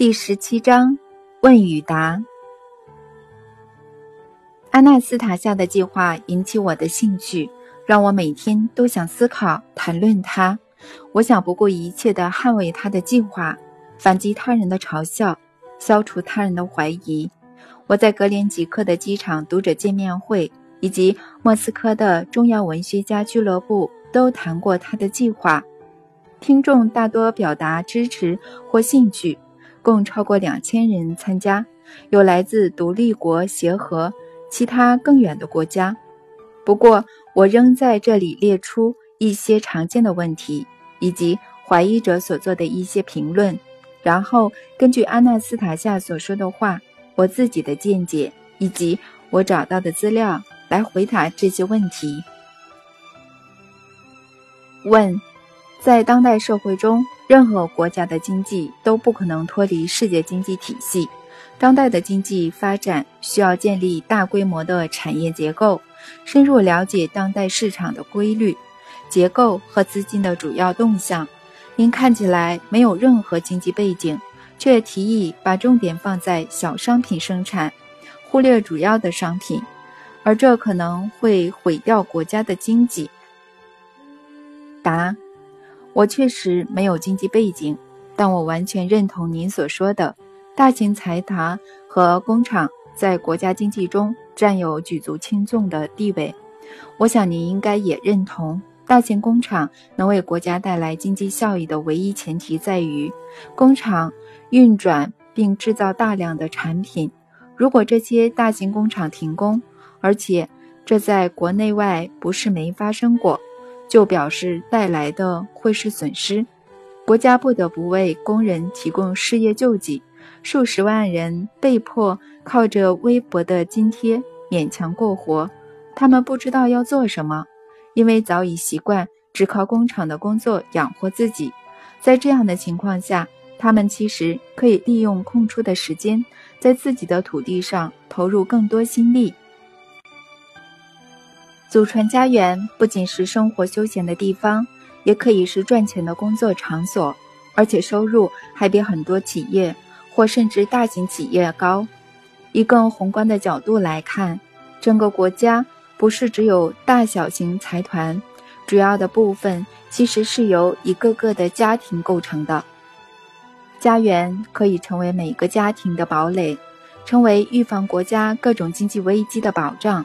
第十七章问与答。阿纳斯塔夏的计划引起我的兴趣，让我每天都想思考、谈论它。我想不顾一切地捍卫他的计划，反击他人的嘲笑，消除他人的怀疑。我在格连吉克的机场读者见面会以及莫斯科的中央文学家俱乐部都谈过他的计划，听众大多表达支持或兴趣。共超过两千人参加，有来自独立国协和其他更远的国家。不过，我仍在这里列出一些常见的问题，以及怀疑者所做的一些评论，然后根据阿纳斯塔夏所说的话、我自己的见解以及我找到的资料来回答这些问题。问。在当代社会中，任何国家的经济都不可能脱离世界经济体系。当代的经济发展需要建立大规模的产业结构，深入了解当代市场的规律、结构和资金的主要动向。您看起来没有任何经济背景，却提议把重点放在小商品生产，忽略主要的商品，而这可能会毁掉国家的经济。答。我确实没有经济背景，但我完全认同您所说的，大型财团和工厂在国家经济中占有举足轻重的地位。我想您应该也认同，大型工厂能为国家带来经济效益的唯一前提在于，工厂运转并制造大量的产品。如果这些大型工厂停工，而且这在国内外不是没发生过。就表示带来的会是损失，国家不得不为工人提供失业救济，数十万人被迫靠着微薄的津贴勉强过活，他们不知道要做什么，因为早已习惯只靠工厂的工作养活自己。在这样的情况下，他们其实可以利用空出的时间，在自己的土地上投入更多心力。祖传家园不仅是生活休闲的地方，也可以是赚钱的工作场所，而且收入还比很多企业或甚至大型企业高。以更宏观的角度来看，整个国家不是只有大小型财团，主要的部分其实是由一个个的家庭构成的。家园可以成为每个家庭的堡垒，成为预防国家各种经济危机的保障。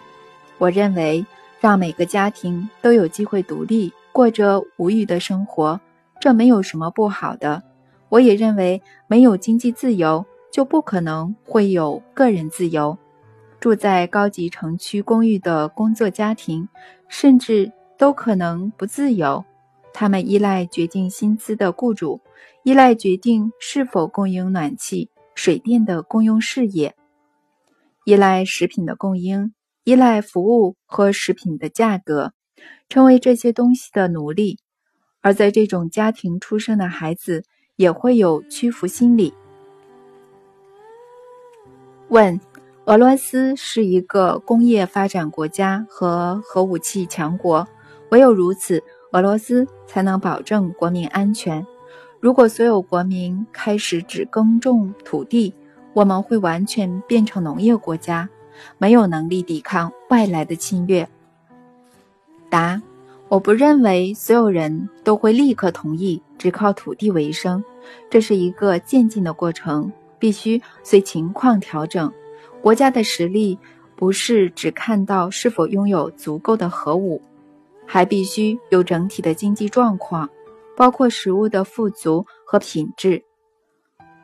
我认为。让每个家庭都有机会独立，过着无欲的生活，这没有什么不好的。我也认为，没有经济自由，就不可能会有个人自由。住在高级城区公寓的工作家庭，甚至都可能不自由。他们依赖决定薪资的雇主，依赖决定是否供应暖气、水电的公用事业，依赖食品的供应。依赖服务和食品的价格，成为这些东西的奴隶。而在这种家庭出生的孩子也会有屈服心理。问：俄罗斯是一个工业发展国家和核武器强国，唯有如此，俄罗斯才能保证国民安全。如果所有国民开始只耕种土地，我们会完全变成农业国家。没有能力抵抗外来的侵略。答：我不认为所有人都会立刻同意只靠土地为生，这是一个渐进的过程，必须随情况调整。国家的实力不是只看到是否拥有足够的核武，还必须有整体的经济状况，包括食物的富足和品质。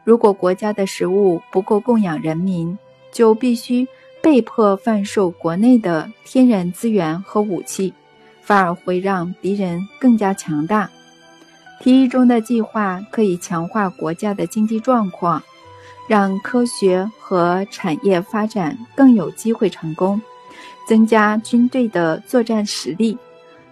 如果国家的食物不够供养人民，就必须。被迫贩售国内的天然资源和武器，反而会让敌人更加强大。提议中的计划可以强化国家的经济状况，让科学和产业发展更有机会成功，增加军队的作战实力。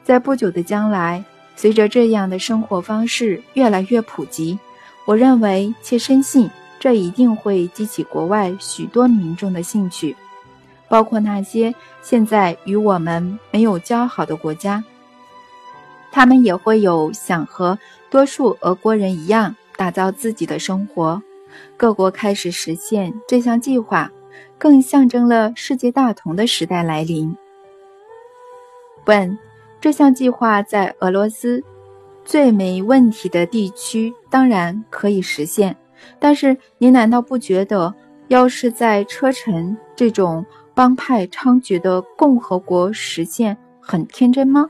在不久的将来，随着这样的生活方式越来越普及，我认为且深信这一定会激起国外许多民众的兴趣。包括那些现在与我们没有交好的国家，他们也会有想和多数俄国人一样打造自己的生活，各国开始实现这项计划，更象征了世界大同的时代来临。问：这项计划在俄罗斯最没问题的地区当然可以实现，但是您难道不觉得，要是在车臣这种帮派猖獗的共和国实现，很天真吗？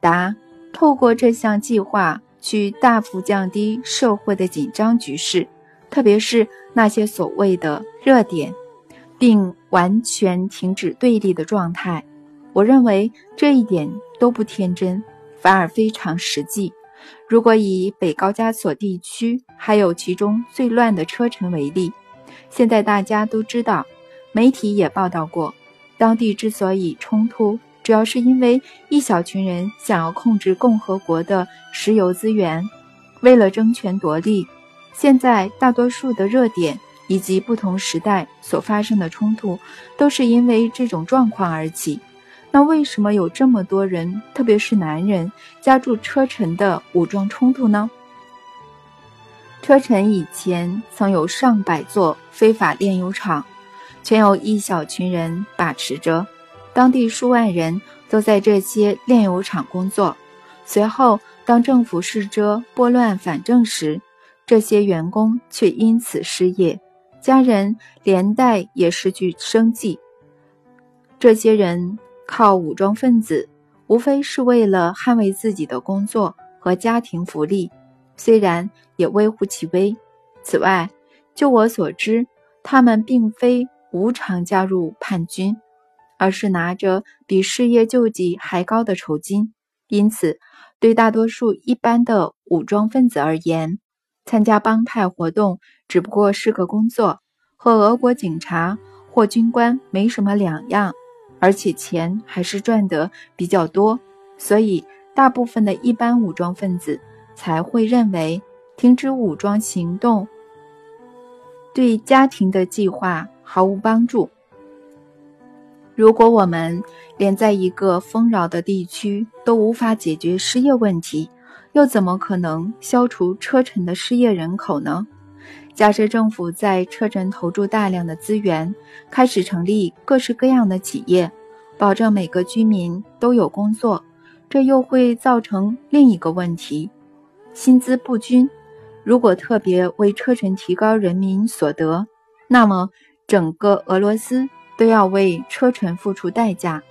答：透过这项计划去大幅降低社会的紧张局势，特别是那些所谓的热点，并完全停止对立的状态。我认为这一点都不天真，反而非常实际。如果以北高加索地区还有其中最乱的车臣为例，现在大家都知道，媒体也报道过，当地之所以冲突，主要是因为一小群人想要控制共和国的石油资源，为了争权夺利。现在大多数的热点以及不同时代所发生的冲突，都是因为这种状况而起。那为什么有这么多人，特别是男人，加入车臣的武装冲突呢？车臣以前曾有上百座非法炼油厂，全由一小群人把持着，当地数万人都在这些炼油厂工作。随后，当政府试着拨乱反正时，这些员工却因此失业，家人连带也失去生计。这些人。靠武装分子，无非是为了捍卫自己的工作和家庭福利，虽然也微乎其微。此外，就我所知，他们并非无偿加入叛军，而是拿着比失业救济还高的酬金。因此，对大多数一般的武装分子而言，参加帮派活动只不过是个工作，和俄国警察或军官没什么两样。而且钱还是赚得比较多，所以大部分的一般武装分子才会认为停止武装行动对家庭的计划毫无帮助。如果我们连在一个丰饶的地区都无法解决失业问题，又怎么可能消除车臣的失业人口呢？假设政府在车臣投注大量的资源，开始成立各式各样的企业，保证每个居民都有工作，这又会造成另一个问题：薪资不均。如果特别为车臣提高人民所得，那么整个俄罗斯都要为车臣付出代价。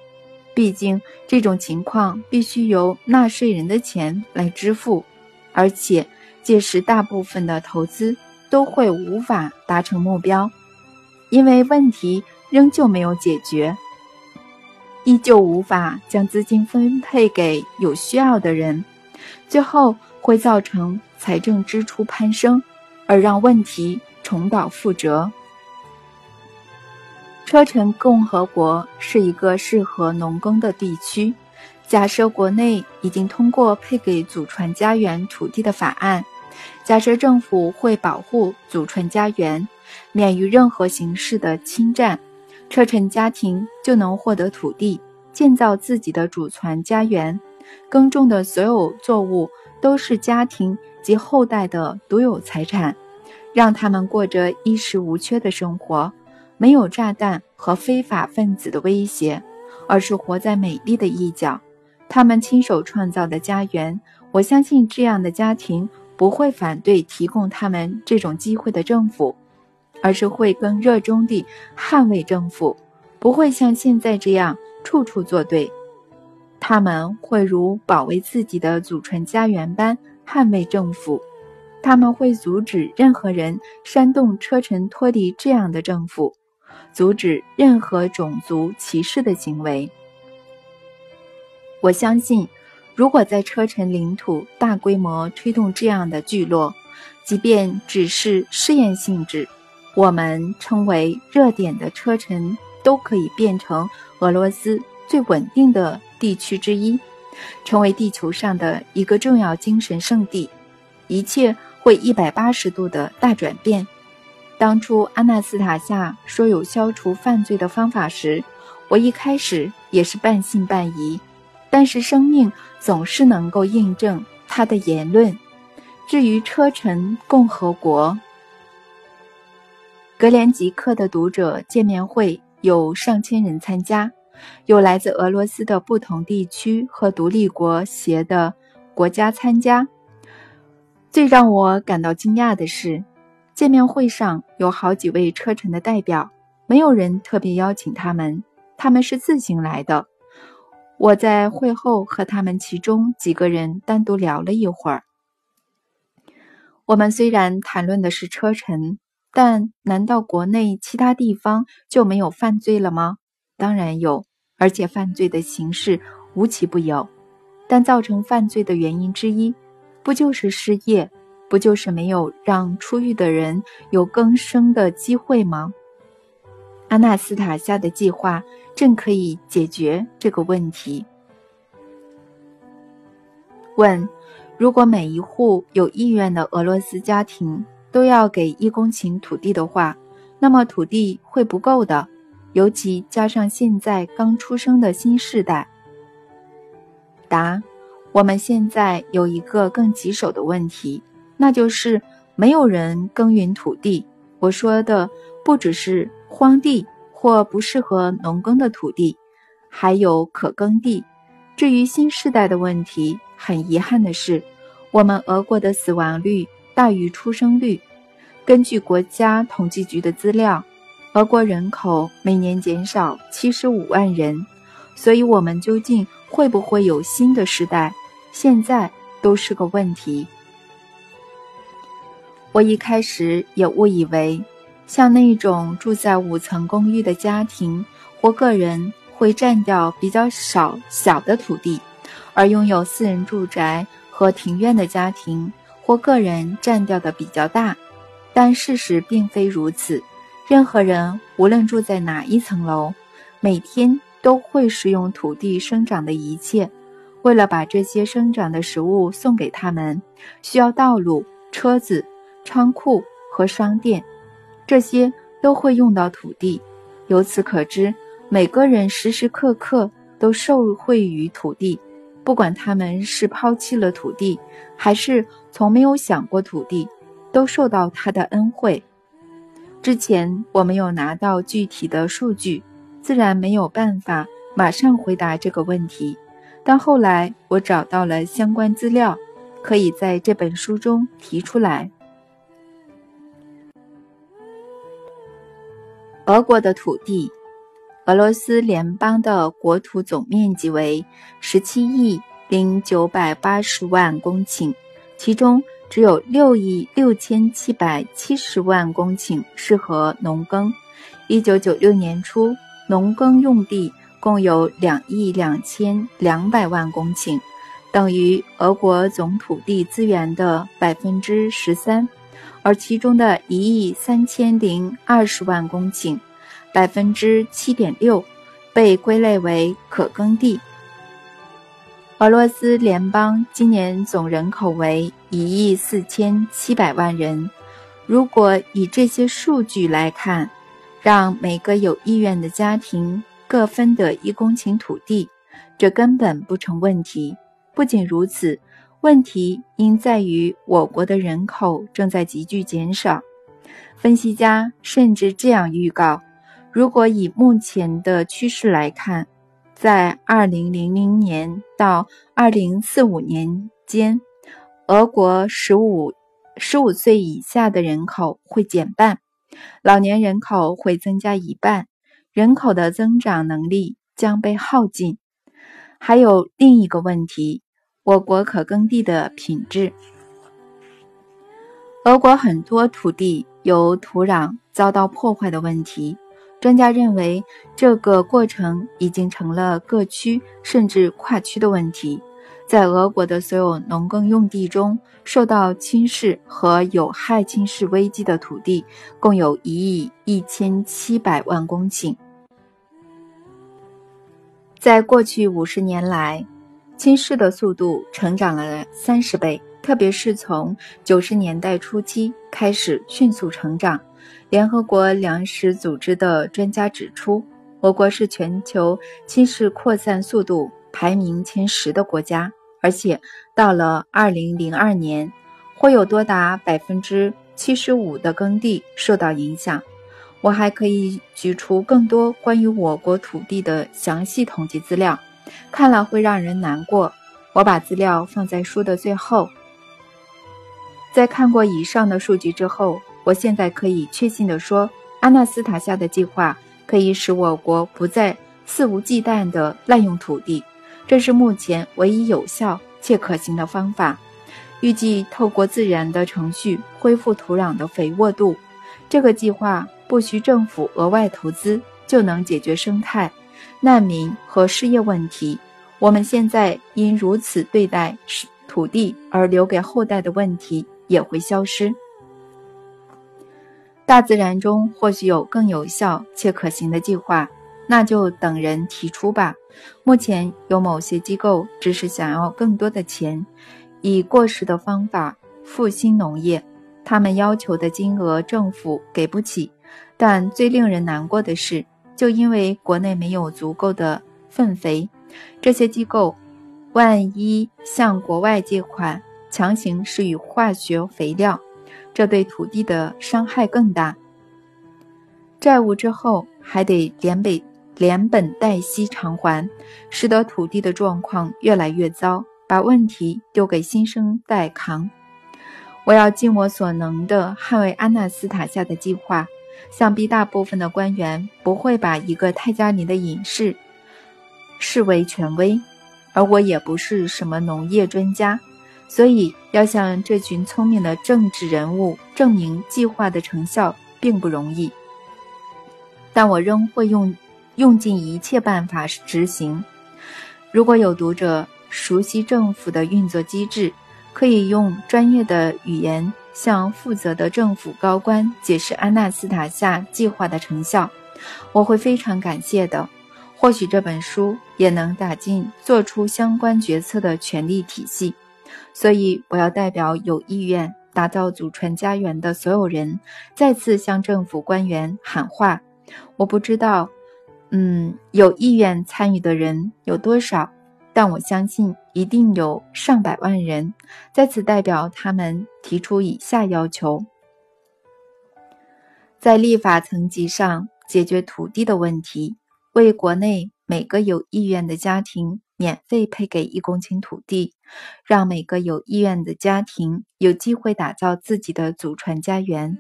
毕竟这种情况必须由纳税人的钱来支付，而且届时大部分的投资。都会无法达成目标，因为问题仍旧没有解决，依旧无法将资金分配给有需要的人，最后会造成财政支出攀升，而让问题重蹈覆辙。车臣共和国是一个适合农耕的地区。假设国内已经通过配给祖传家园土地的法案。假设政府会保护祖传家园，免于任何形式的侵占，车臣家庭就能获得土地，建造自己的祖传家园。耕种的所有作物都是家庭及后代的独有财产，让他们过着衣食无缺的生活，没有炸弹和非法分子的威胁，而是活在美丽的一角。他们亲手创造的家园，我相信这样的家庭。不会反对提供他们这种机会的政府，而是会更热衷地捍卫政府，不会像现在这样处处作对。他们会如保卫自己的祖传家园般捍卫政府，他们会阻止任何人煽动车臣脱离这样的政府，阻止任何种族歧视的行为。我相信。如果在车臣领土大规模推动这样的聚落，即便只是试验性质，我们称为热点的车臣都可以变成俄罗斯最稳定的地区之一，成为地球上的一个重要精神圣地，一切会一百八十度的大转变。当初阿纳斯塔夏说有消除犯罪的方法时，我一开始也是半信半疑。但是生命总是能够印证他的言论，至于车臣共和国，格连吉克的读者见面会有上千人参加，有来自俄罗斯的不同地区和独立国协的国家参加。最让我感到惊讶的是，见面会上有好几位车臣的代表，没有人特别邀请他们，他们是自行来的。我在会后和他们其中几个人单独聊了一会儿。我们虽然谈论的是车臣。但难道国内其他地方就没有犯罪了吗？当然有，而且犯罪的形式无奇不有。但造成犯罪的原因之一，不就是失业，不就是没有让出狱的人有更生的机会吗？阿纳斯塔夏的计划正可以解决这个问题。问：如果每一户有意愿的俄罗斯家庭？都要给一公顷土地的话，那么土地会不够的，尤其加上现在刚出生的新世代。答：我们现在有一个更棘手的问题，那就是没有人耕耘土地。我说的不只是荒地或不适合农耕的土地，还有可耕地。至于新世代的问题，很遗憾的是，我们俄国的死亡率。大于出生率。根据国家统计局的资料，俄国人口每年减少七十五万人，所以，我们究竟会不会有新的时代，现在都是个问题。我一开始也误以为，像那种住在五层公寓的家庭或个人会占掉比较少小的土地，而拥有私人住宅和庭院的家庭。或个人占掉的比较大，但事实并非如此。任何人无论住在哪一层楼，每天都会使用土地生长的一切。为了把这些生长的食物送给他们，需要道路、车子、仓库和商店，这些都会用到土地。由此可知，每个人时时刻刻都受惠于土地。不管他们是抛弃了土地，还是从没有想过土地，都受到他的恩惠。之前我没有拿到具体的数据，自然没有办法马上回答这个问题。但后来我找到了相关资料，可以在这本书中提出来。俄国的土地。俄罗斯联邦的国土总面积为十七亿零九百八十万公顷，其中只有六亿六千七百七十万公顷适合农耕。一九九六年初，农耕用地共有两亿两千两百万公顷，等于俄国总土地资源的百分之十三，而其中的一亿三千零二十万公顷。百分之七点六被归类为可耕地。俄罗斯联邦今年总人口为一亿四千七百万人。如果以这些数据来看，让每个有意愿的家庭各分得一公顷土地，这根本不成问题。不仅如此，问题应在于我国的人口正在急剧减少。分析家甚至这样预告。如果以目前的趋势来看，在二零零零年到二零四五年间，俄国十五十五岁以下的人口会减半，老年人口会增加一半，人口的增长能力将被耗尽。还有另一个问题，我国可耕地的品质。俄国很多土地有土壤遭到破坏的问题。专家认为，这个过程已经成了各区甚至跨区的问题。在俄国的所有农耕用地中，受到侵蚀和有害侵蚀危机的土地共有一亿一千七百万公顷。在过去五十年来，侵蚀的速度成长了三十倍，特别是从九十年代初期开始迅速成长。联合国粮食组织的专家指出，我国是全球侵蚀扩散速度排名前十的国家，而且到了二零零二年，或有多达百分之七十五的耕地受到影响。我还可以举出更多关于我国土地的详细统计资料，看了会让人难过。我把资料放在书的最后。在看过以上的数据之后，我现在可以确信地说，阿纳斯塔夏的计划可以使我国不再肆无忌惮地滥用土地，这是目前唯一有效且可行的方法。预计透过自然的程序恢复土壤的肥沃度。这个计划不需政府额外投资就能解决生态、难民和失业问题。我们现在因如此对待土地而留给后代的问题也会消失。大自然中或许有更有效且可行的计划，那就等人提出吧。目前有某些机构只是想要更多的钱。以过时的方法复兴农业，他们要求的金额政府给不起。但最令人难过的是，就因为国内没有足够的粪肥，这些机构万一向国外借款，强行施予化学肥料，这对土地的伤害更大。债务之后还得连本连本带息偿还，使得土地的状况越来越糟。把问题丢给新生代扛，我要尽我所能的捍卫安纳斯塔夏的计划。想必大部分的官员不会把一个泰加尼的隐士视为权威，而我也不是什么农业专家，所以要向这群聪明的政治人物证明计划的成效并不容易。但我仍会用用尽一切办法执行。如果有读者，熟悉政府的运作机制，可以用专业的语言向负责的政府高官解释安纳斯塔夏计划的成效，我会非常感谢的。或许这本书也能打进做出相关决策的权力体系。所以，我要代表有意愿打造祖传家园的所有人，再次向政府官员喊话。我不知道，嗯，有意愿参与的人有多少。但我相信一定有上百万人在此代表他们提出以下要求：在立法层级上解决土地的问题，为国内每个有意愿的家庭免费配给一公顷土地，让每个有意愿的家庭有机会打造自己的祖传家园，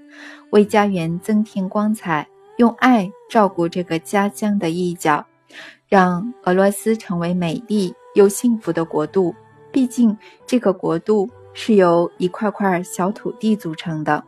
为家园增添光彩，用爱照顾这个家乡的一角，让俄罗斯成为美丽。有幸福的国度，毕竟这个国度是由一块块小土地组成的。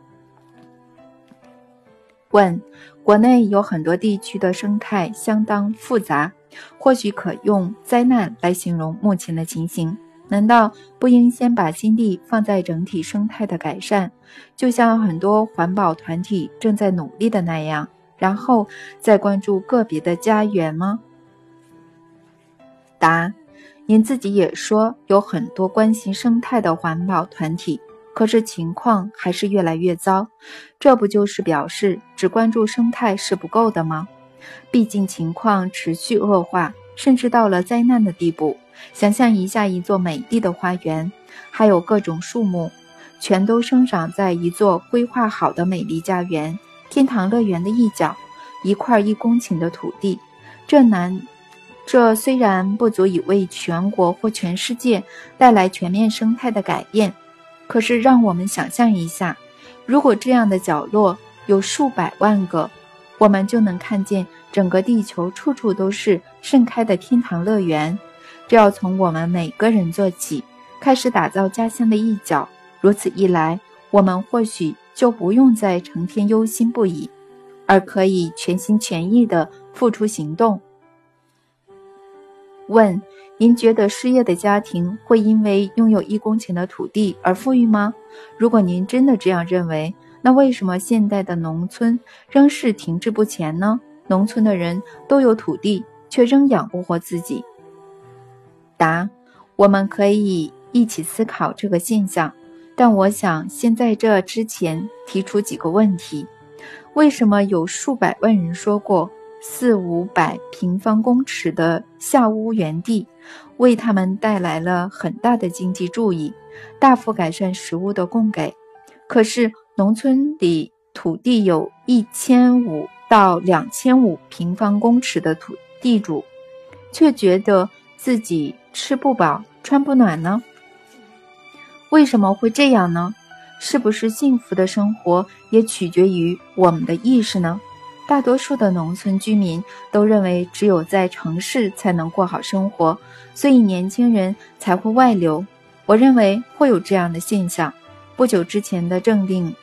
问：国内有很多地区的生态相当复杂，或许可用灾难来形容目前的情形。难道不应先把心力放在整体生态的改善，就像很多环保团体正在努力的那样，然后再关注个别的家园吗？答。您自己也说有很多关心生态的环保团体，可是情况还是越来越糟，这不就是表示只关注生态是不够的吗？毕竟情况持续恶化，甚至到了灾难的地步。想象一下，一座美丽的花园，还有各种树木，全都生长在一座规划好的美丽家园——天堂乐园的一角，一块一公顷的土地，这难。这虽然不足以为全国或全世界带来全面生态的改变，可是让我们想象一下，如果这样的角落有数百万个，我们就能看见整个地球处处都是盛开的天堂乐园。这要从我们每个人做起，开始打造家乡的一角。如此一来，我们或许就不用再成天忧心不已，而可以全心全意地付出行动。问：您觉得失业的家庭会因为拥有一公顷的土地而富裕吗？如果您真的这样认为，那为什么现代的农村仍是停滞不前呢？农村的人都有土地，却仍养不活自己。答：我们可以一起思考这个现象，但我想先在这之前提出几个问题：为什么有数百万人说过四五百平方公尺的下屋园地，为他们带来了很大的经济注意，大幅改善食物的供给。可是，农村里土地有一千五到两千五平方公尺的土地主，却觉得自己吃不饱、穿不暖呢？为什么会这样呢？是不是幸福的生活也取决于我们的意识呢？大多数的农村居民都认为，只有在城市才能过好生活，所以年轻人才会外流。我认为会有这样的现象。不久之前的政令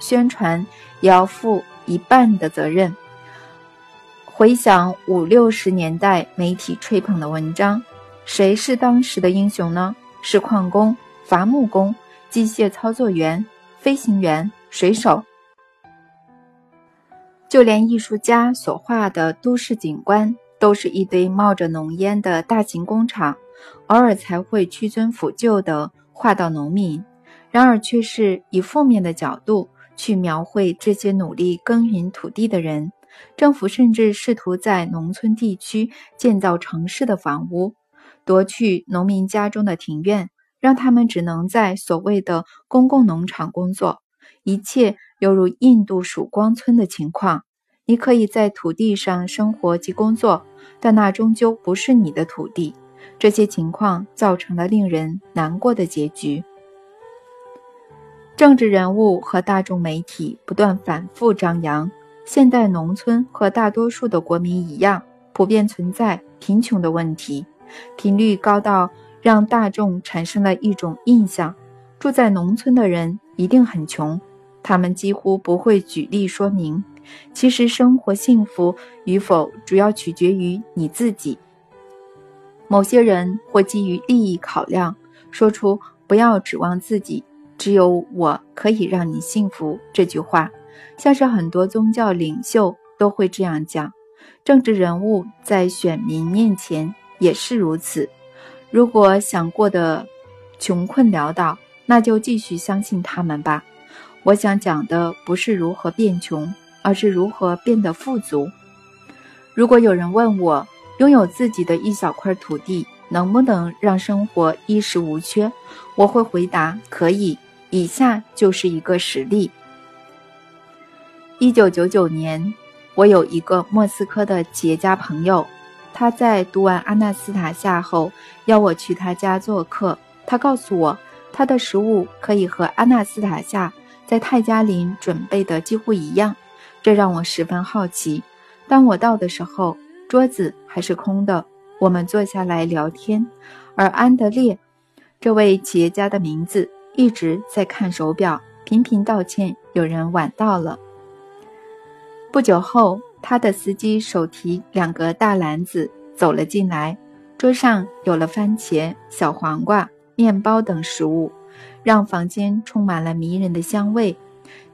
宣传也要负一半的责任。回想五六十年代媒体吹捧的文章，谁是当时的英雄呢？是矿工、伐木工、机械操作员、飞行员、水手。就连艺术家所画的都市景观，都是一堆冒着浓烟的大型工厂，偶尔才会屈尊俯就地画到农民，然而却是以负面的角度去描绘这些努力耕耘土地的人。政府甚至试图在农村地区建造城市的房屋，夺去农民家中的庭院，让他们只能在所谓的公共农场工作，一切。犹如印度曙光村的情况，你可以在土地上生活及工作，但那终究不是你的土地。这些情况造成了令人难过的结局。政治人物和大众媒体不断反复张扬，现代农村和大多数的国民一样，普遍存在贫穷的问题，频率高到让大众产生了一种印象：住在农村的人一定很穷。他们几乎不会举例说明，其实生活幸福与否主要取决于你自己。某些人会基于利益考量，说出“不要指望自己，只有我可以让你幸福”这句话，像是很多宗教领袖都会这样讲。政治人物在选民面前也是如此。如果想过得穷困潦倒，那就继续相信他们吧。我想讲的不是如何变穷，而是如何变得富足。如果有人问我，拥有自己的一小块土地能不能让生活衣食无缺，我会回答可以。以下就是一个实例：一九九九年，我有一个莫斯科的企业家朋友，他在读完阿纳斯塔夏后邀我去他家做客。他告诉我，他的食物可以和阿纳斯塔夏。在泰加林准备的几乎一样，这让我十分好奇。当我到的时候，桌子还是空的。我们坐下来聊天，而安德烈，这位企业家的名字，一直在看手表，频频道歉有人晚到了。不久后，他的司机手提两个大篮子走了进来，桌上有了番茄、小黄瓜、面包等食物。让房间充满了迷人的香味。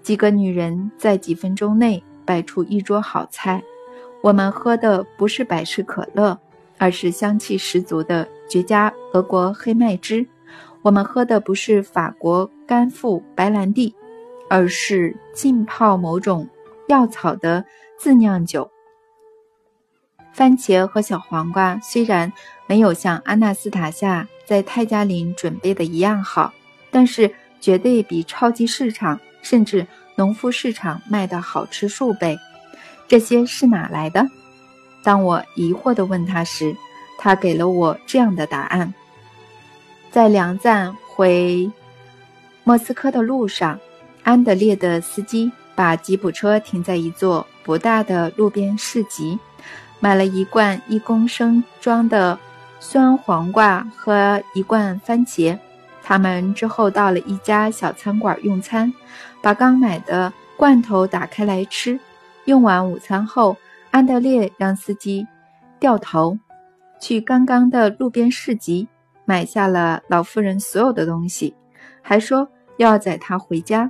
几个女人在几分钟内摆出一桌好菜。我们喝的不是百事可乐，而是香气十足的绝佳俄国黑麦汁。我们喝的不是法国干富白兰地，而是浸泡某种药草的自酿酒。番茄和小黄瓜虽然没有像阿纳斯塔夏在泰加林准备的一样好。但是绝对比超级市场甚至农夫市场卖的好吃数倍。这些是哪来的？当我疑惑地问他时，他给了我这样的答案：在两站回莫斯科的路上，安德烈的司机把吉普车停在一座不大的路边市集，买了一罐一公升装的酸黄瓜和一罐番茄。他们之后到了一家小餐馆用餐，把刚买的罐头打开来吃。用完午餐后，安德烈让司机掉头去刚刚的路边市集，买下了老妇人所有的东西，还说要载她回家。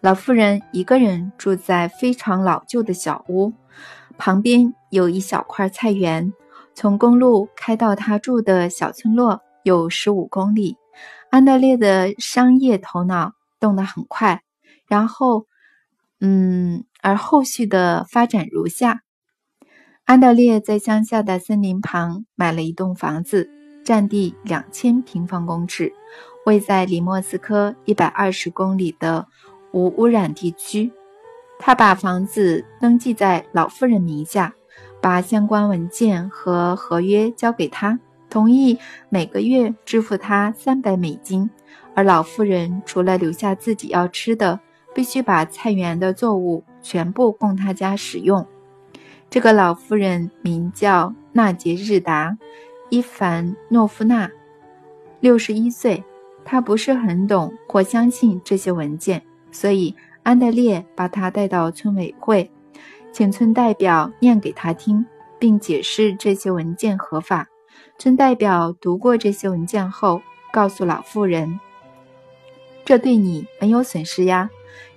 老妇人一个人住在非常老旧的小屋，旁边有一小块菜园，从公路开到她住的小村落。有十五公里，安德烈的商业头脑动得很快。然后，嗯，而后续的发展如下：安德烈在乡下的森林旁买了一栋房子，占地两千平方公尺，位在离莫斯科一百二十公里的无污染地区。他把房子登记在老妇人名下，把相关文件和合约交给他，同意每个月支付他三百美金。而老妇人除了留下自己要吃的，必须把菜园的作物全部供他家使用。这个老妇人名叫纳杰日达·伊凡诺夫娜，六十一岁。她不是很懂或相信这些文件，所以。安德烈把她带到村委会，请村代表念给她听，并解释这些文件合法。村代表读过这些文件后，告诉老妇人：“这对你没有损失呀，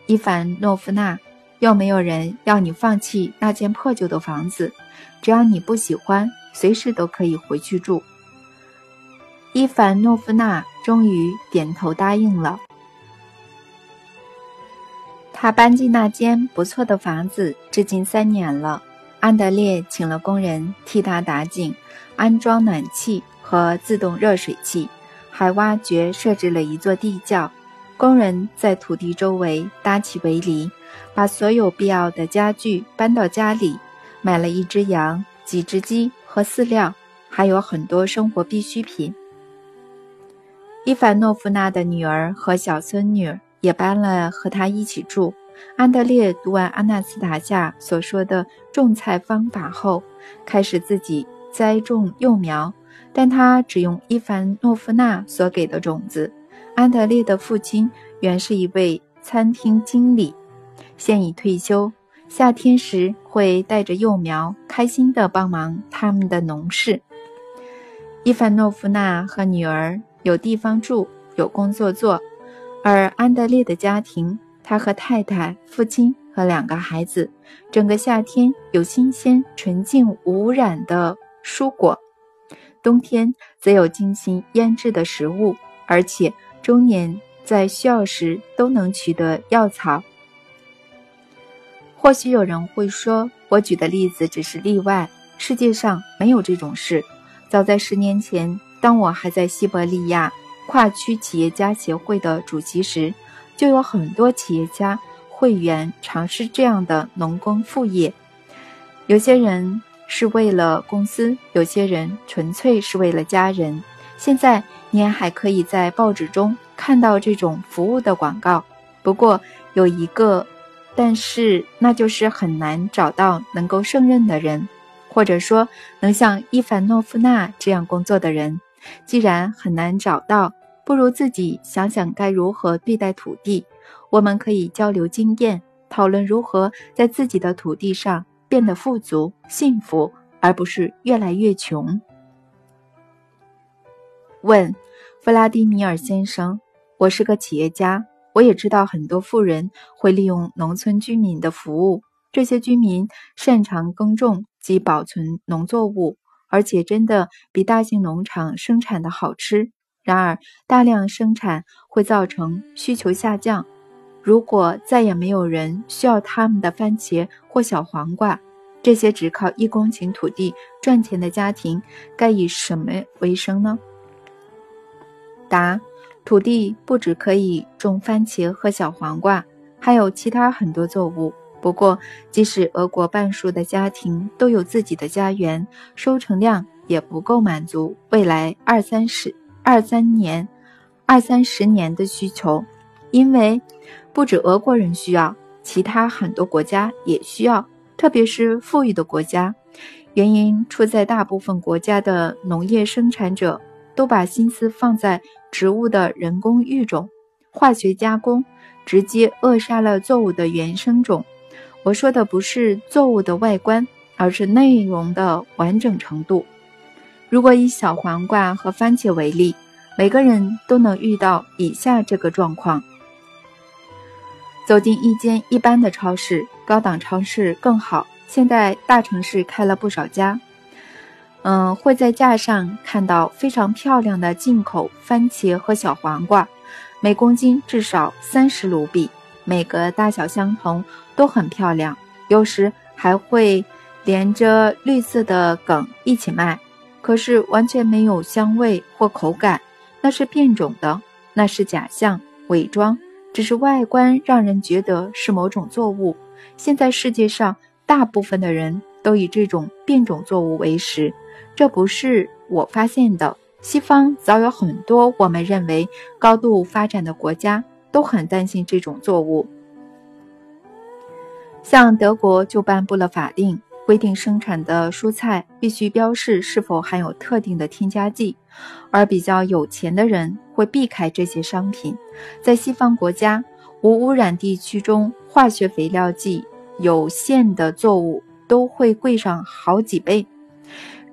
伊凡诺夫娜。又没有人要你放弃那间破旧的房子，只要你不喜欢，随时都可以回去住。”伊凡诺夫娜终于点头答应了。他搬进那间不错的房子，至今三年了。安德烈请了工人替他打井、安装暖气和自动热水器，还挖掘设置了一座地窖。工人在土地周围搭起围篱，把所有必要的家具搬到家里，买了一只羊、几只鸡和饲料，还有很多生活必需品。伊凡诺夫娜的女儿和小孙女。也搬了和他一起住。安德烈读完阿纳斯塔夏所说的种菜方法后，开始自己栽种幼苗，但他只用伊凡诺夫娜所给的种子。安德烈的父亲原是一位餐厅经理，现已退休。夏天时会带着幼苗，开心地帮忙他们的农事。伊凡诺夫娜和女儿有地方住，有工作做。而安德烈的家庭，他和太太、父亲和两个孩子，整个夏天有新鲜、纯净、无污染的蔬果，冬天则有精心腌制的食物，而且终年在需要时都能取得药草。或许有人会说，我举的例子只是例外，世界上没有这种事。早在十年前，当我还在西伯利亚。跨区企业家协会的主席时，就有很多企业家会员尝试这样的农工副业。有些人是为了公司，有些人纯粹是为了家人。现在你也还可以在报纸中看到这种服务的广告。不过有一个，但是那就是很难找到能够胜任的人，或者说能像伊凡诺夫娜这样工作的人。既然很难找到，不如自己想想该如何对待土地。我们可以交流经验，讨论如何在自己的土地上变得富足、幸福，而不是越来越穷。问：弗拉迪米尔先生，我是个企业家，我也知道很多富人会利用农村居民的服务。这些居民擅长耕种及保存农作物。而且真的比大型农场生产的好吃。然而，大量生产会造成需求下降。如果再也没有人需要他们的番茄或小黄瓜，这些只靠一公顷土地赚钱的家庭该以什么为生呢？答：土地不只可以种番茄和小黄瓜，还有其他很多作物。不过，即使俄国半数的家庭都有自己的家园，收成量也不够满足未来二三十、二三年、二三十年的需求。因为不止俄国人需要，其他很多国家也需要，特别是富裕的国家。原因出在大部分国家的农业生产者都把心思放在植物的人工育种、化学加工，直接扼杀了作物的原生种。我说的不是作物的外观，而是内容的完整程度。如果以小黄瓜和番茄为例，每个人都能遇到以下这个状况：走进一间一般的超市，高档超市更好，现在大城市开了不少家。嗯，会在架上看到非常漂亮的进口番茄和小黄瓜，每公斤至少三十卢比。每个大小相同，都很漂亮，有时还会连着绿色的梗一起卖。可是完全没有香味或口感，那是变种的，那是假象、伪装，只是外观让人觉得是某种作物。现在世界上大部分的人都以这种变种作物为食，这不是我发现的。西方早有很多我们认为高度发展的国家都很担心这种作物，像德国就颁布了法令。规定生产的蔬菜必须标示是否含有特定的添加剂，而比较有钱的人会避开这些商品。在西方国家，无污染地区中，化学肥料剂有限的作物都会贵上好几倍。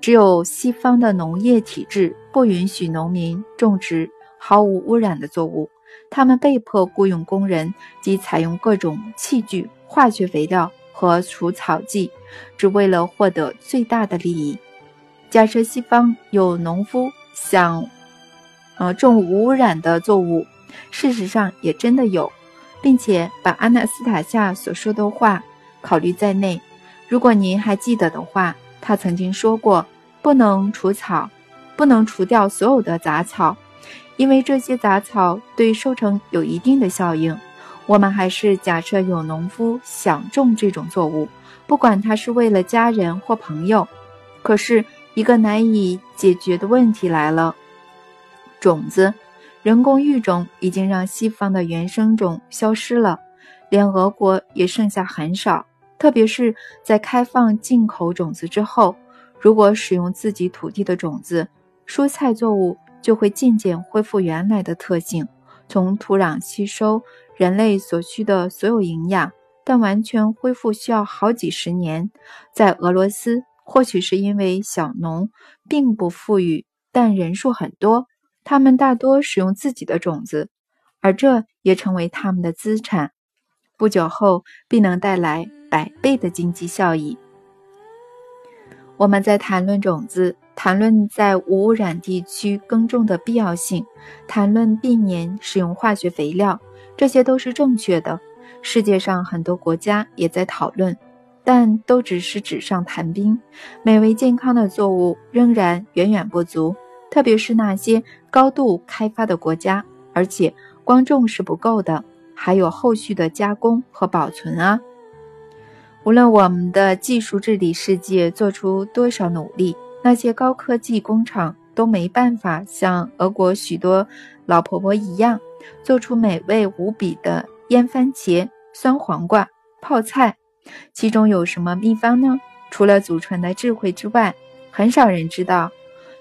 只有西方的农业体制不允许农民种植毫无污染的作物，他们被迫雇佣工人及采用各种器具、化学肥料。和除草剂，只为了获得最大的利益。假设西方有农夫想，呃，种无污染的作物，事实上也真的有，并且把阿纳斯塔夏所说的话考虑在内。如果您还记得的话，他曾经说过，不能除草，不能除掉所有的杂草，因为这些杂草对收成有一定的效应。我们还是假设有农夫想种这种作物，不管他是为了家人或朋友。可是，一个难以解决的问题来了：种子，人工育种已经让西方的原生种消失了，连俄国也剩下很少。特别是在开放进口种子之后，如果使用自己土地的种子，蔬菜作物就会渐渐恢复原来的特性，从土壤吸收。人类所需的所有营养，但完全恢复需要好几十年。在俄罗斯，或许是因为小农并不富裕，但人数很多，他们大多使用自己的种子，而这也成为他们的资产。不久后，必能带来百倍的经济效益。我们在谈论种子，谈论在无污染地区耕种的必要性，谈论避免使用化学肥料。这些都是正确的。世界上很多国家也在讨论，但都只是纸上谈兵。美味健康的作物仍然远远不足，特别是那些高度开发的国家。而且光种是不够的，还有后续的加工和保存啊。无论我们的技术治理世界做出多少努力，那些高科技工厂都没办法像俄国许多老婆婆一样。做出美味无比的腌番茄、酸黄瓜、泡菜，其中有什么秘方呢？除了祖传的智慧之外，很少人知道。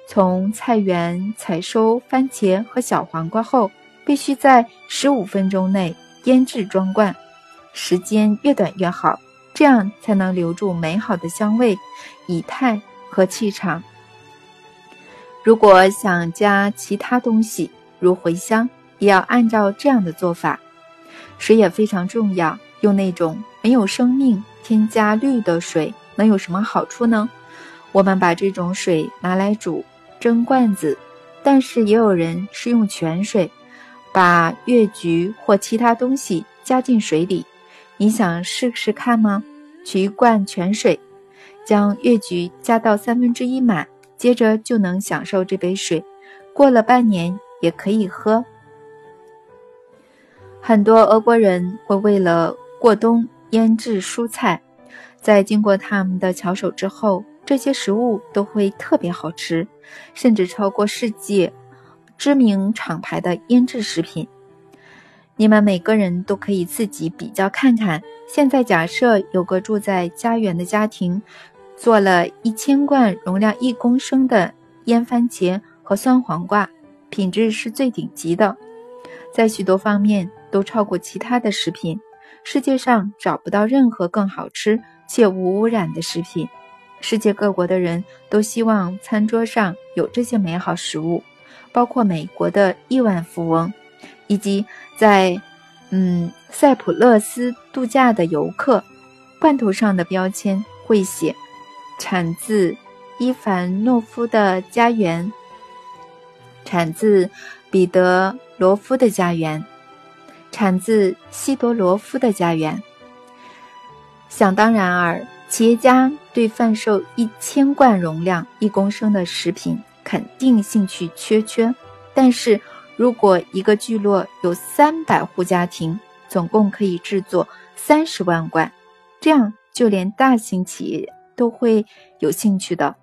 从菜园采收番茄和小黄瓜后，必须在十五分钟内腌制装罐，时间越短越好，这样才能留住美好的香味、以太和气场。如果想加其他东西，如茴香。也要按照这样的做法，水也非常重要。用那种没有生命、添加氯的水能有什么好处呢？我们把这种水拿来煮蒸罐子，但是也有人是用泉水，把月菊或其他东西加进水里。你想试试看吗？取一罐泉水，将月菊加到三分之一满，接着就能享受这杯水。过了半年也可以喝。很多俄国人会为了过冬腌制蔬菜，在经过他们的巧手之后，这些食物都会特别好吃，甚至超过世界知名厂牌的腌制食品。你们每个人都可以自己比较看看。现在假设有个住在家园的家庭，做了一千罐容量一公升的腌番茄和酸黄瓜，品质是最顶级的，在许多方面。都超过其他的食品，世界上找不到任何更好吃且无污染的食品。世界各国的人都希望餐桌上有这些美好食物，包括美国的亿万富翁，以及在嗯塞浦路斯度假的游客。罐头上的标签会写“产自伊凡诺夫的家园”，产自彼得罗夫的家园。产自西多罗夫的家园。想当然尔，企业家对贩售一千罐容量一公升的食品肯定兴趣缺缺。但是如果一个聚落有三百户家庭，总共可以制作三十万罐，这样就连大型企业都会有兴趣的。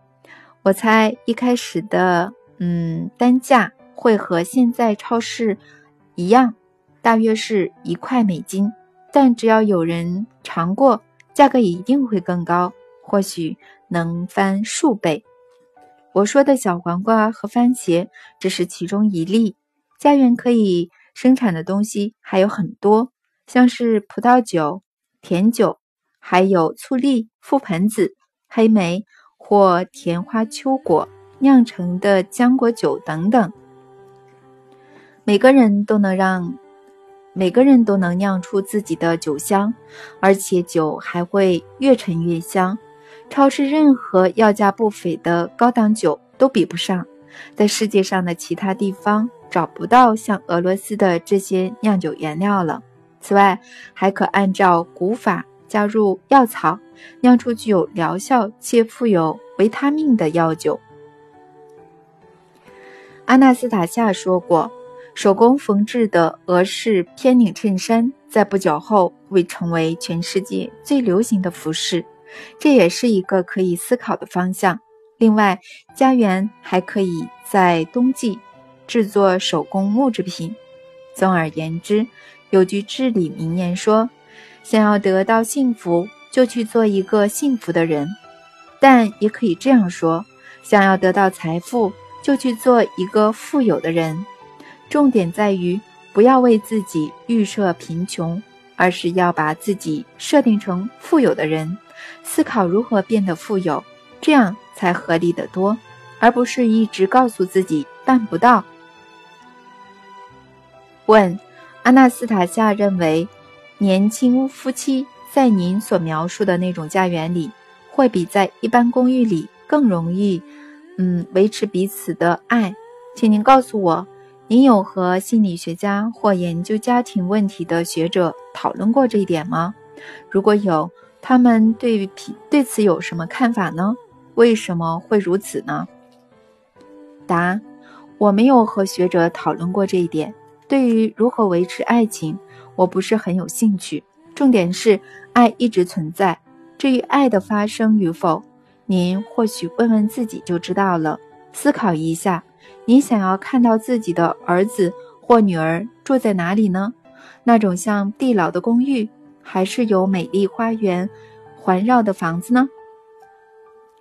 我猜一开始的嗯单价会和现在超市一样，大约是一块美金。但只要有人尝过，价格一定会更高，或许能翻数倍。我说的小黄瓜和番茄只是其中一例，家园可以生产的东西还有很多，像是葡萄酒、甜酒，还有醋栗、覆盆子、黑莓。或甜花秋果酿成的浆果酒等等，每个人都能让每个人都能酿出自己的酒香，而且酒还会越陈越香。超市任何要价不菲的高档酒都比不上，在世界上的其他地方找不到像俄罗斯的这些酿酒原料了。此外，还可按照古法。加入药草，酿出具有疗效且富有维他命的药酒。阿纳斯塔夏说过，手工缝制的俄式偏领衬衫在不久后会成为全世界最流行的服饰，这也是一个可以思考的方向。另外，家园还可以在冬季制作手工木制品。总而言之，有句至理名言说。想要得到幸福，就去做一个幸福的人；但也可以这样说：想要得到财富，就去做一个富有的人。重点在于不要为自己预设贫穷，而是要把自己设定成富有的人，思考如何变得富有，这样才合理的多，而不是一直告诉自己办不到。问：阿纳斯塔夏认为。年轻夫妻在您所描述的那种家园里，会比在一般公寓里更容易，嗯，维持彼此的爱。请您告诉我，您有和心理学家或研究家庭问题的学者讨论过这一点吗？如果有，他们对对此有什么看法呢？为什么会如此呢？答：我没有和学者讨论过这一点。对于如何维持爱情。我不是很有兴趣。重点是爱一直存在。至于爱的发生与否，您或许问问自己就知道了。思考一下，你想要看到自己的儿子或女儿住在哪里呢？那种像地牢的公寓，还是有美丽花园环绕的房子呢？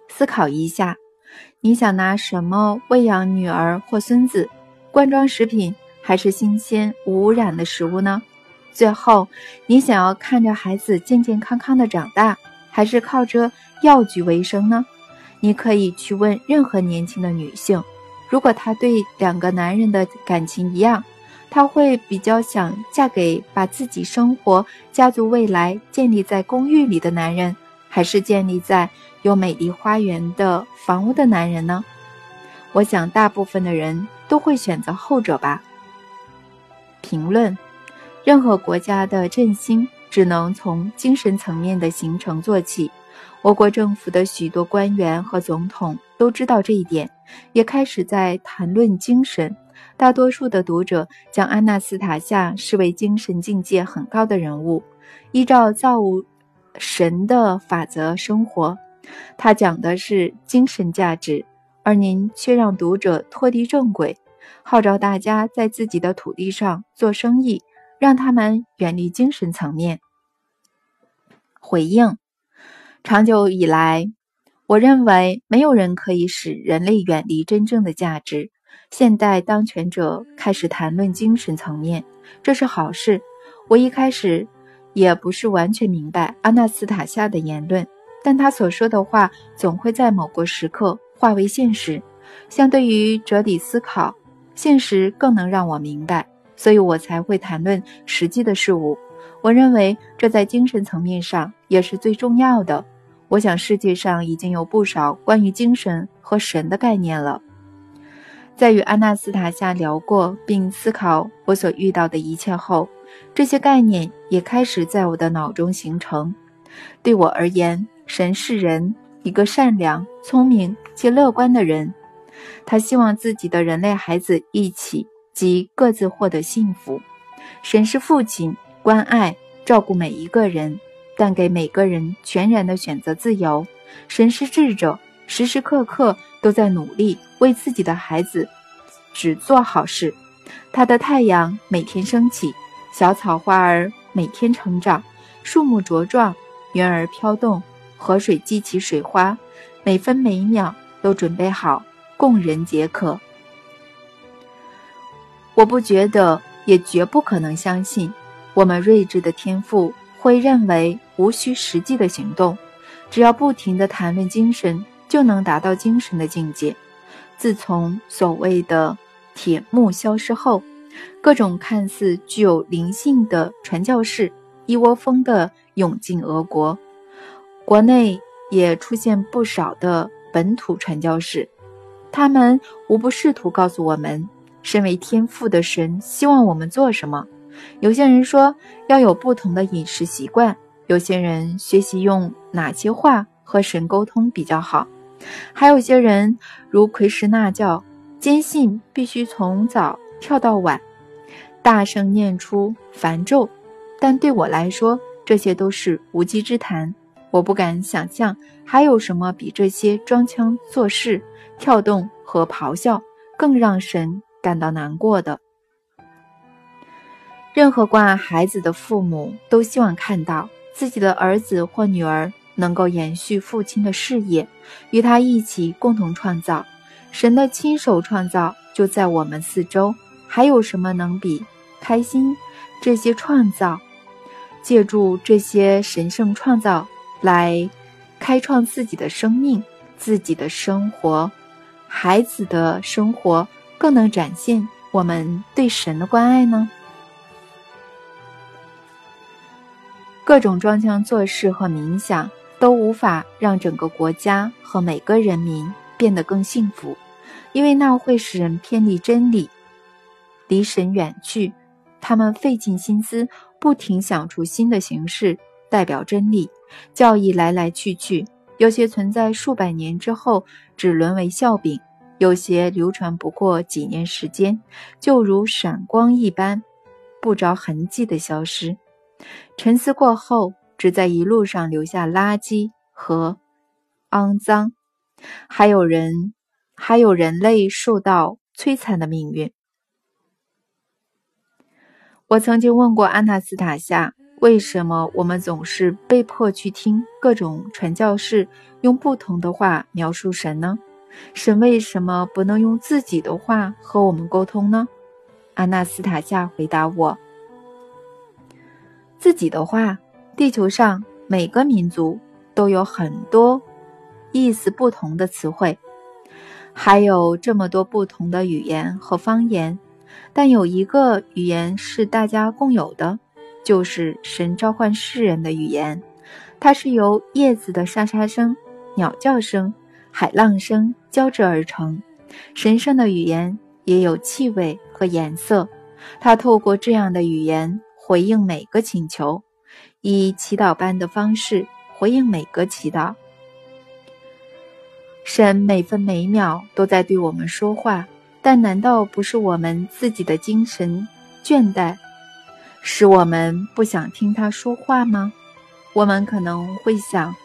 思考一下，你想拿什么喂养女儿或孙子？罐装食品还是新鲜无污染的食物呢？最后，你想要看着孩子健健康康的长大，还是靠着药局为生呢？你可以去问任何年轻的女性，如果她对两个男人的感情一样，她会比较想嫁给把自己生活、家族未来建立在公寓里的男人，还是建立在有美丽花园的房屋的男人呢？我想，大部分的人都会选择后者吧。评论。任何国家的振兴只能从精神层面的形成做起。我国政府的许多官员和总统都知道这一点，也开始在谈论精神。大多数的读者将安纳斯塔夏视为精神境界很高的人物，依照造物神的法则生活。他讲的是精神价值，而您却让读者脱离正轨，号召大家在自己的土地上做生意。让他们远离精神层面。回应：长久以来，我认为没有人可以使人类远离真正的价值。现代当权者开始谈论精神层面，这是好事。我一开始也不是完全明白阿纳斯塔夏的言论，但他所说的话总会在某个时刻化为现实。相对于哲理思考，现实更能让我明白。所以我才会谈论实际的事物。我认为这在精神层面上也是最重要的。我想世界上已经有不少关于精神和神的概念了。在与安娜斯塔夏聊过并思考我所遇到的一切后，这些概念也开始在我的脑中形成。对我而言，神是人，一个善良、聪明且乐观的人。他希望自己的人类孩子一起即各自获得幸福。神是父亲，关爱、照顾每一个人，但给每个人全然的选择自由。神是智者，时时刻刻都在努力为自己的孩子只做好事。他的太阳每天升起，小草花儿每天成长，树木茁壮，云儿飘动，河水激起水花，每分每秒都准备好供人解渴。我不觉得，也绝不可能相信，我们睿智的天赋会认为无需实际的行动，只要不停地谈论精神，就能达到精神的境界。自从所谓的。铁幕消失后，各种看似具有灵性的传教士一窝蜂地涌进俄国，国内也出现不少的本土传教士，他们无不试图告诉我们，身为天赋的神希望我们做什么。有些人说要有不同的饮食习惯，有些人学习用哪些话和神沟通比较好，还有些人如奎什那教。坚信必须从早跳到晚，大声念出梵咒，但对我来说，这些都是无稽之谈。我不敢想象还有什么比这些装腔作势、跳动和咆哮更让神感到难过的。任何关爱孩子的父母都希望看到自己的儿子或女儿能够延续父亲的事业，与他一起共同创造。神的亲手创造就在我们四周，还有什么能比开心？这些创造，借助这些神圣创造来开创自己的生命、自己的生活，孩子的生活，更能展现我们对神的关爱呢？各种装腔作势和冥想都无法让整个国家和每个人民。变得更幸福，因为那会使人偏离真理，离神远去。他们费尽心思，不停想出新的形式代表真理。教义来来去去，有些存在数百年之后只沦为笑柄，有些流传不过几年时间，就如闪光一般，不着痕迹的消失。沉思过后，只在一路上留下垃圾和肮脏。还有人，还有人类受到摧残的命运。我曾经问过安娜斯塔夏，为什么我们总是被迫去听各种传教士用不同的话描述神呢？神为什么不能用自己的话和我们沟通呢？阿纳斯塔夏回答我：“自己的话，地球上每个民族都有很多。”意思不同的词汇，还有这么多不同的语言和方言，但有一个语言是大家共有的，就是神召唤世人的语言。它是由叶子的沙沙声、鸟叫声、海浪声交织而成。神圣的语言也有气味和颜色，他透过这样的语言回应每个请求，以祈祷般的方式回应每个祈祷。神每分每秒都在对我们说话，但难道不是我们自己的精神倦怠，使我们不想听他说话吗？我们可能会想：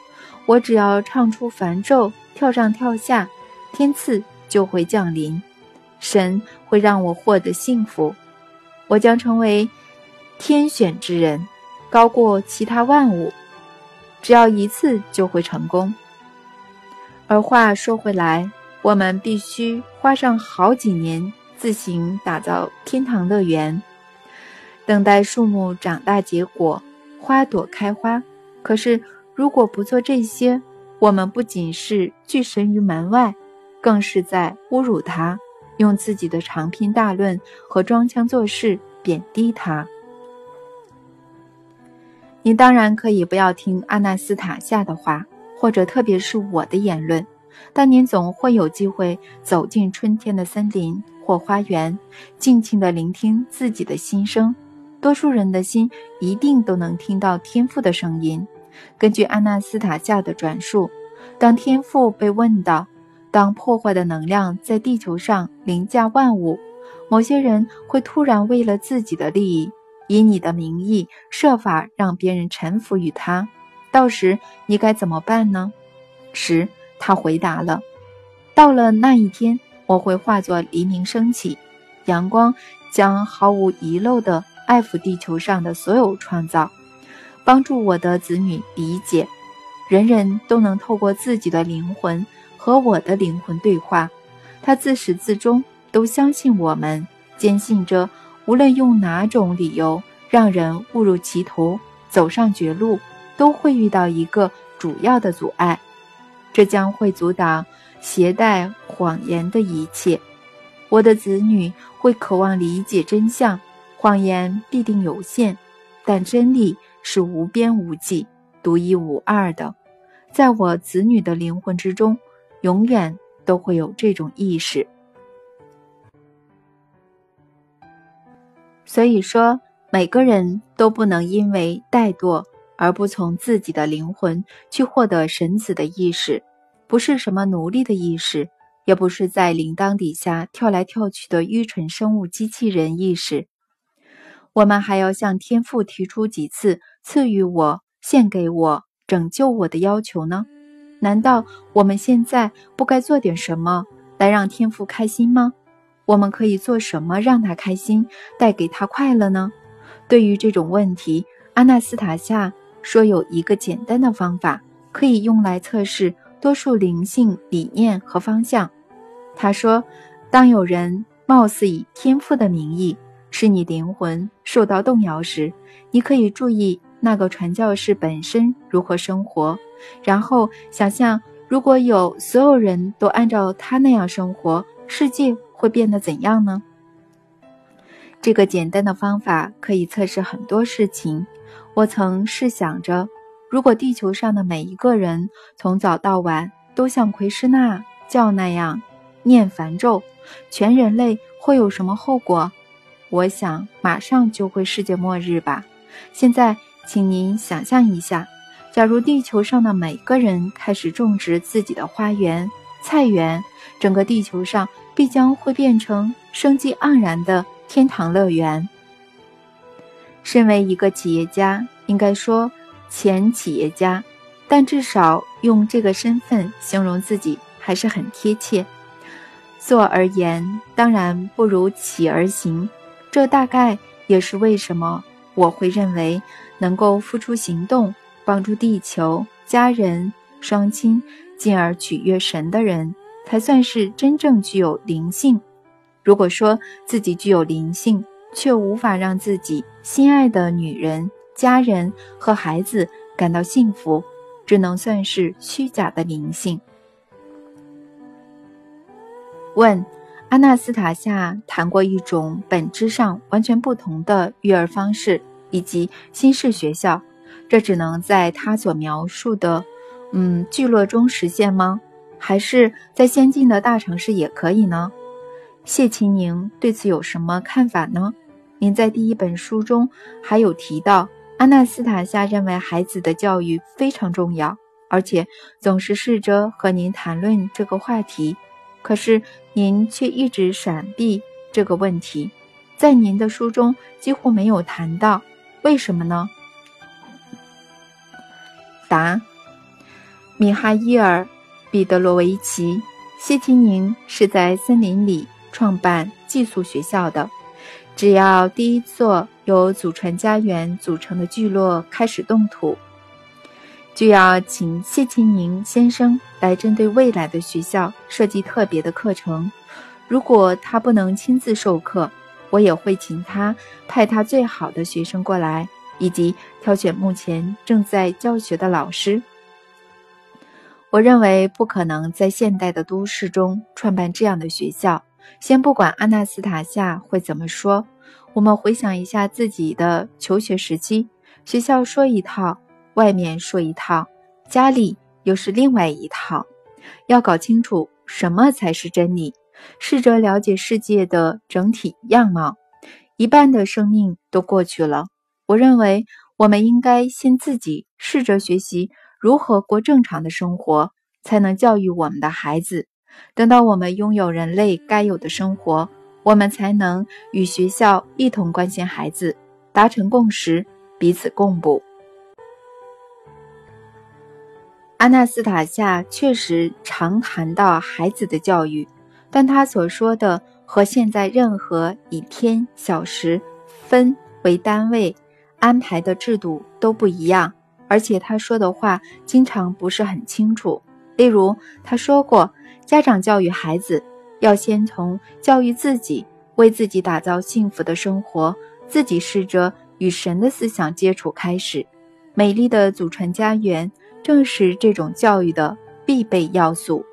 我只要唱出梵咒，跳上跳下，天赐就会降临，神会让我获得幸福，我将成为天选之人，高过其他万物，只要一次就会成功。而话说回来，我们必须花上好几年自行打造天堂乐园，等待树木长大结果，花朵开花。可是，如果不做这些，我们不仅是拒神于门外，更是在侮辱他，用自己的长篇大论和装腔作势贬低他。你当然可以不要听阿纳斯塔夏的话。或者特别是我的言论，但您总会有机会走进春天的森林或花园，尽情地聆听自己的心声。多数人的心一定都能听到天赋的声音。根据安娜斯塔夏的转述，当天父被问到：“当破坏的能量在地球上凌驾万物，某些人会突然为了自己的利益，以你的名义设法让别人臣服于他，到时你该怎么办呢？”时，他回答了：“到了那一天，我会化作黎明升起，阳光将毫无遗漏地爱抚地球上的所有创造，帮助我的子女理解，人人都能透过自己的灵魂和我的灵魂对话。他自始至终都相信我们，坚信着无论用哪种理由让人误入歧途，走上绝路，都会遇到一个主要的阻碍。”这将会阻挡携带谎言的一切。我的子女会渴望理解真相，谎言必定有限，但真理是无边无际、独一无二的。在我子女的灵魂之中，永远都会有这种意识。所以说，每个人都不能因为怠惰。而不从自己的灵魂去获得神子的意识，不是什么奴隶的意识，也不是在铃铛底下跳来跳去的愚蠢生物机器人意识。我们还要向天父提出几次赐予我、献给我、拯救我的要求呢？难道我们现在不该做点什么来让天父开心吗？我们可以做什么让他开心，带给他快乐呢？对于这种问题，阿纳斯塔夏。说有一个简单的方法可以用来测试多数灵性理念和方向。他说，当有人貌似以天赋的名义使你灵魂受到动摇时，你可以注意那个传教士本身如何生活，然后想象如果有所有人都按照他那样生活，世界会变得怎样呢？这个简单的方法可以测试很多事情。我曾试想着，如果地球上的每一个人从早到晚都像奎师那教那样念梵咒，全人类会有什么后果？我想马上就会世界末日吧。现在，请您想象一下，假如地球上的每个人开始种植自己的花园、菜园，整个地球上必将会变成生机盎然的天堂乐园。身为一个企业家，应该说前企业家，但至少用这个身份形容自己还是很贴切。做而言当然不如起而行，这大概也是为什么我会认为能够付出行动，帮助地球、家人、双亲，进而取悦神的人，才算是真正具有灵性。如果说自己具有灵性，却无法让自己心爱的女人、家人和孩子感到幸福，只能算是虚假的灵性。问：阿纳斯塔夏谈过一种本质上完全不同的育儿方式，以及新式学校，这只能在他所描述的嗯聚落中实现吗？还是在先进的大城市也可以呢？谢秦宁对此有什么看法呢？您在第一本书中还有提到，阿纳斯塔夏认为孩子的教育非常重要，而且总是试着和您谈论这个话题。可是您却一直闪避这个问题，在您的书中几乎没有谈到，为什么呢？答：米哈伊尔·彼得罗维奇·谢提宁是在森林里创办寄宿学校的。只要第一座由祖传家园组成的聚落开始动土，就要请谢清宁先生来针对未来的学校设计特别的课程。如果他不能亲自授课，我也会请他派他最好的学生过来，以及挑选目前正在教学的老师。我认为不可能在现代的都市中创办这样的学校。先不管阿纳斯塔夏会怎么说，我们回想一下自己的求学时期，学校说一套，外面说一套，家里又是另外一套。要搞清楚什么才是真理，试着了解世界的整体样貌，一半的生命都过去了。我认为，我们应该先自己试着学习如何过正常的生活，才能教育我们的孩子。等到我们拥有人类该有的生活，我们才能与学校一同关心孩子，达成共识，彼此共补。阿纳斯塔夏确实常谈到孩子的教育，但他所说的和现在任何以天、小时、分为单位安排的制度都不一样，而且他说的话经常不是很清楚。例如，他说过，家长教育孩子要先从教育自己，为自己打造幸福的生活，自己试着与神的思想接触开始。美丽的祖传家园。正是这种教育的必备要素。